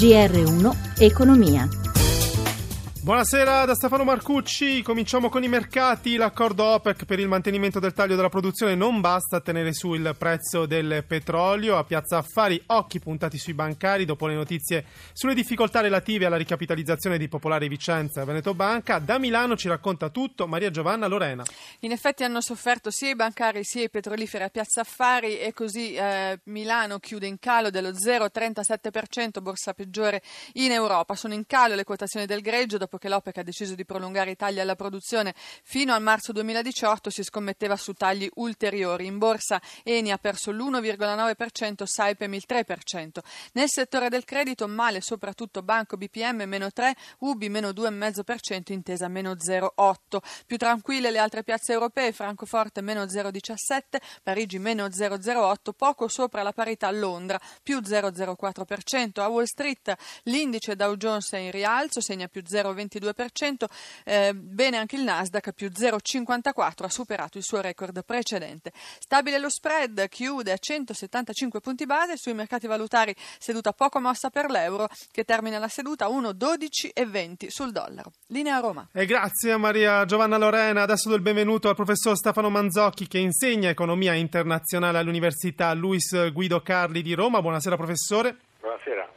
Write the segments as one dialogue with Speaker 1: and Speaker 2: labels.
Speaker 1: GR1 Economia.
Speaker 2: Buonasera da Stefano Marcucci, cominciamo con i mercati. L'accordo OPEC per il mantenimento del taglio della produzione non basta a tenere su il prezzo del petrolio. A Piazza Affari occhi puntati sui bancari dopo le notizie sulle difficoltà relative alla ricapitalizzazione di Popolare Vicenza e Veneto Banca. Da Milano ci racconta tutto Maria Giovanna Lorena.
Speaker 3: In effetti hanno sofferto sia i bancari sia i petroliferi a Piazza Affari e così eh, Milano chiude in calo dello 0,37%, borsa peggiore in Europa. Sono in calo le quotazioni del greggio dopo che l'OPEC ha deciso di prolungare i tagli alla produzione fino al marzo 2018, si scommetteva su tagli ulteriori. In borsa Eni ha perso l'1,9%, Saipem il 3%. Nel settore del credito male soprattutto Banco BPM meno 3, Ubi meno 2,5%, Intesa meno 0,8%. Più tranquille le altre piazze europee, Francoforte meno 0,17%, Parigi meno 0,08%, poco sopra la parità Londra, più 0,04%. A Wall Street l'indice Dow Jones è in rialzo, segna più 0,20%. 0,22%, eh, bene anche il Nasdaq più 0,54 ha superato il suo record precedente. Stabile lo spread, chiude a 175 punti base sui mercati valutari, seduta poco mossa per l'euro che termina la seduta a 1,12,20 sul dollaro. Linea Roma.
Speaker 2: E grazie a Maria Giovanna Lorena, adesso do il benvenuto al professor Stefano Manzocchi che insegna economia internazionale all'Università Luis Guido Carli di Roma. Buonasera professore.
Speaker 4: Buonasera.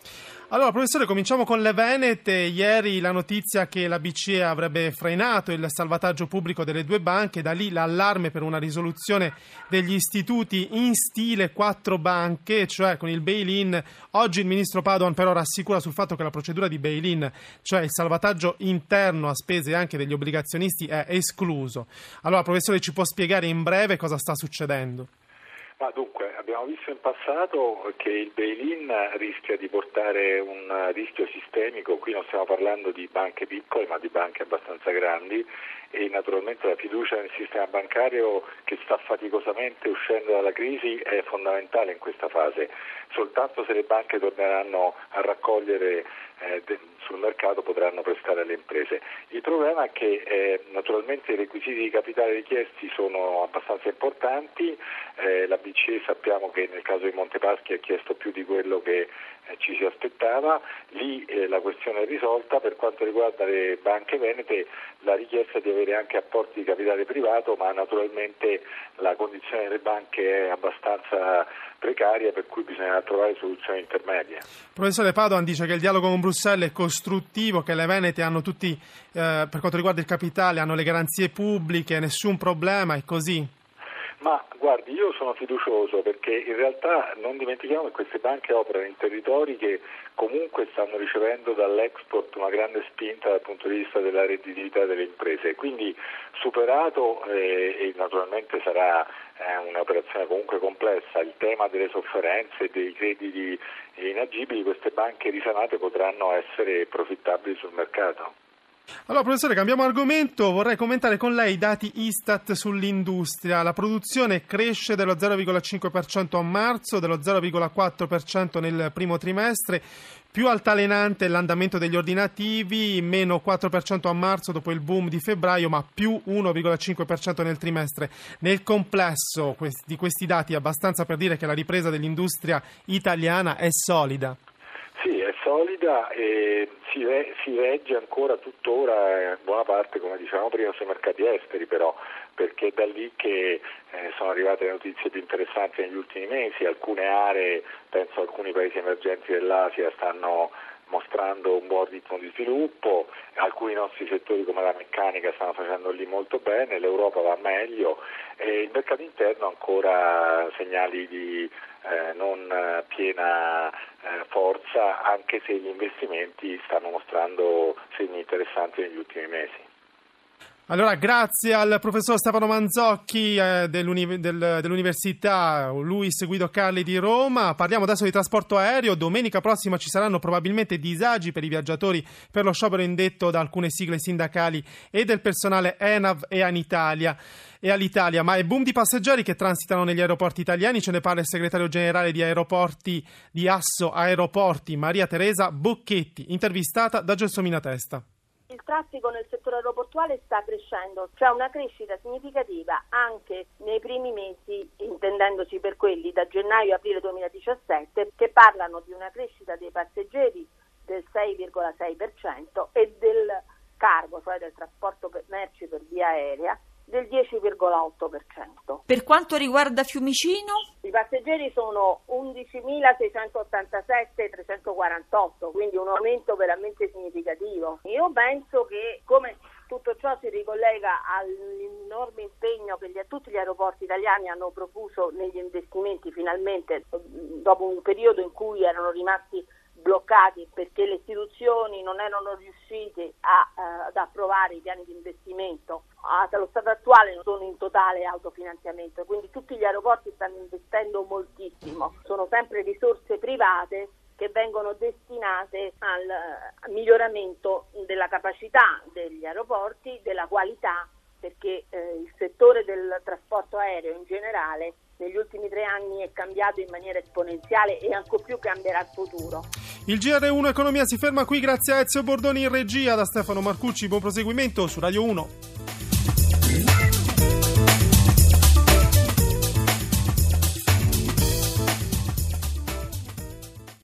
Speaker 2: Allora, professore, cominciamo con le Venete. Ieri la notizia che la BCE avrebbe frenato il salvataggio pubblico delle due banche, da lì l'allarme per una risoluzione degli istituti in stile quattro banche, cioè con il bail-in. Oggi il ministro Padoan però rassicura sul fatto che la procedura di bail-in, cioè il salvataggio interno a spese anche degli obbligazionisti, è escluso. Allora, professore, ci può spiegare in breve cosa sta succedendo?
Speaker 4: Ma dunque, abbiamo visto in passato che il bail-in rischia di portare un rischio sistemico, qui non stiamo parlando di banche piccole ma di banche abbastanza grandi e naturalmente la fiducia nel sistema bancario che sta faticosamente uscendo dalla crisi è fondamentale in questa fase. Soltanto se le banche torneranno a raccogliere eh, sul mercato potranno prestare alle imprese. Il problema è che eh, naturalmente i requisiti di capitale richiesti sono abbastanza importanti, eh, BCE sappiamo che nel caso di Montepaschi ha chiesto più di quello che eh, ci si aspettava, lì eh, la questione è risolta, per quanto riguarda le banche venete la richiesta di avere anche apporti di capitale privato, ma naturalmente la condizione delle banche è abbastanza precaria per cui bisogna trovare soluzioni intermedie.
Speaker 2: Professore Padoan dice che il dialogo con Bruxelles è costruttivo, che le Venete hanno tutti, eh, per quanto riguarda il capitale, hanno le garanzie pubbliche, nessun problema, è così?
Speaker 4: Ma guardi, io sono fiducioso perché in realtà non dimentichiamo che queste banche operano in territori che comunque stanno ricevendo dall'export una grande spinta dal punto di vista della redditività delle imprese. Quindi superato eh, e naturalmente sarà eh, un'operazione comunque complessa, il tema delle sofferenze e dei crediti inagibili, queste banche risanate potranno essere profittabili sul mercato.
Speaker 2: Allora, professore, cambiamo argomento. Vorrei commentare con lei i dati Istat sull'industria. La produzione cresce dello 0,5% a marzo, dello 0,4% nel primo trimestre. Più altalenante l'andamento degli ordinativi, meno 4% a marzo dopo il boom di febbraio, ma più 1,5% nel trimestre. Nel complesso di questi dati è abbastanza per dire che la ripresa dell'industria italiana è solida.
Speaker 4: Solida e si, re, si regge ancora tuttora in buona parte, come dicevamo prima, sui mercati esteri però, perché è da lì che eh, sono arrivate le notizie più interessanti negli ultimi mesi, alcune aree, penso alcuni paesi emergenti dell'Asia stanno mostrando un buon ritmo di sviluppo, alcuni nostri settori come la meccanica stanno facendo lì molto bene, l'Europa va meglio e il mercato interno ancora segnali di eh, non piena eh, forza anche se gli investimenti stanno mostrando segni interessanti negli ultimi mesi.
Speaker 2: Allora, grazie al professor Stefano Manzocchi eh, dell'uni- del, dell'Università Luis Guido Carli di Roma. Parliamo adesso di trasporto aereo. Domenica prossima ci saranno probabilmente disagi per i viaggiatori per lo sciopero indetto da alcune sigle sindacali e del personale ENAV e Anitalia e all'Italia, ma è boom di passeggeri che transitano negli aeroporti italiani, ce ne parla il segretario generale di aeroporti di Asso Aeroporti, Maria Teresa Bocchetti, intervistata da Gelsomina Testa
Speaker 5: il traffico nel settore aeroportuale sta crescendo, c'è una crescita significativa anche nei primi mesi, intendendosi per quelli da gennaio-aprile 2017, che parlano di una crescita dei passeggeri del 6,6% e del cargo, cioè del trasporto merci per via aerea, del 10,8%.
Speaker 1: Per quanto riguarda Fiumicino?
Speaker 5: I passeggeri sono 11.687-348, quindi un aumento veramente significativo. Io penso che come tutto ciò si ricollega all'enorme impegno che gli, tutti gli aeroporti italiani hanno profuso negli investimenti finalmente dopo un periodo in cui erano rimasti bloccati perché le istituzioni non erano riuscite a, eh, ad approvare i piani di investimento. Allo stato attuale non sono in totale autofinanziamento, quindi tutti gli aeroporti stanno investendo moltissimo, sono sempre risorse private che vengono destinate al miglioramento della capacità degli aeroporti, della qualità, perché eh, il settore del trasporto aereo in generale negli ultimi tre anni è cambiato in maniera esponenziale e ancor più cambierà il futuro.
Speaker 2: Il GR1 Economia si ferma qui grazie a Ezio Bordoni in regia, da Stefano Marcucci, buon proseguimento su Radio 1.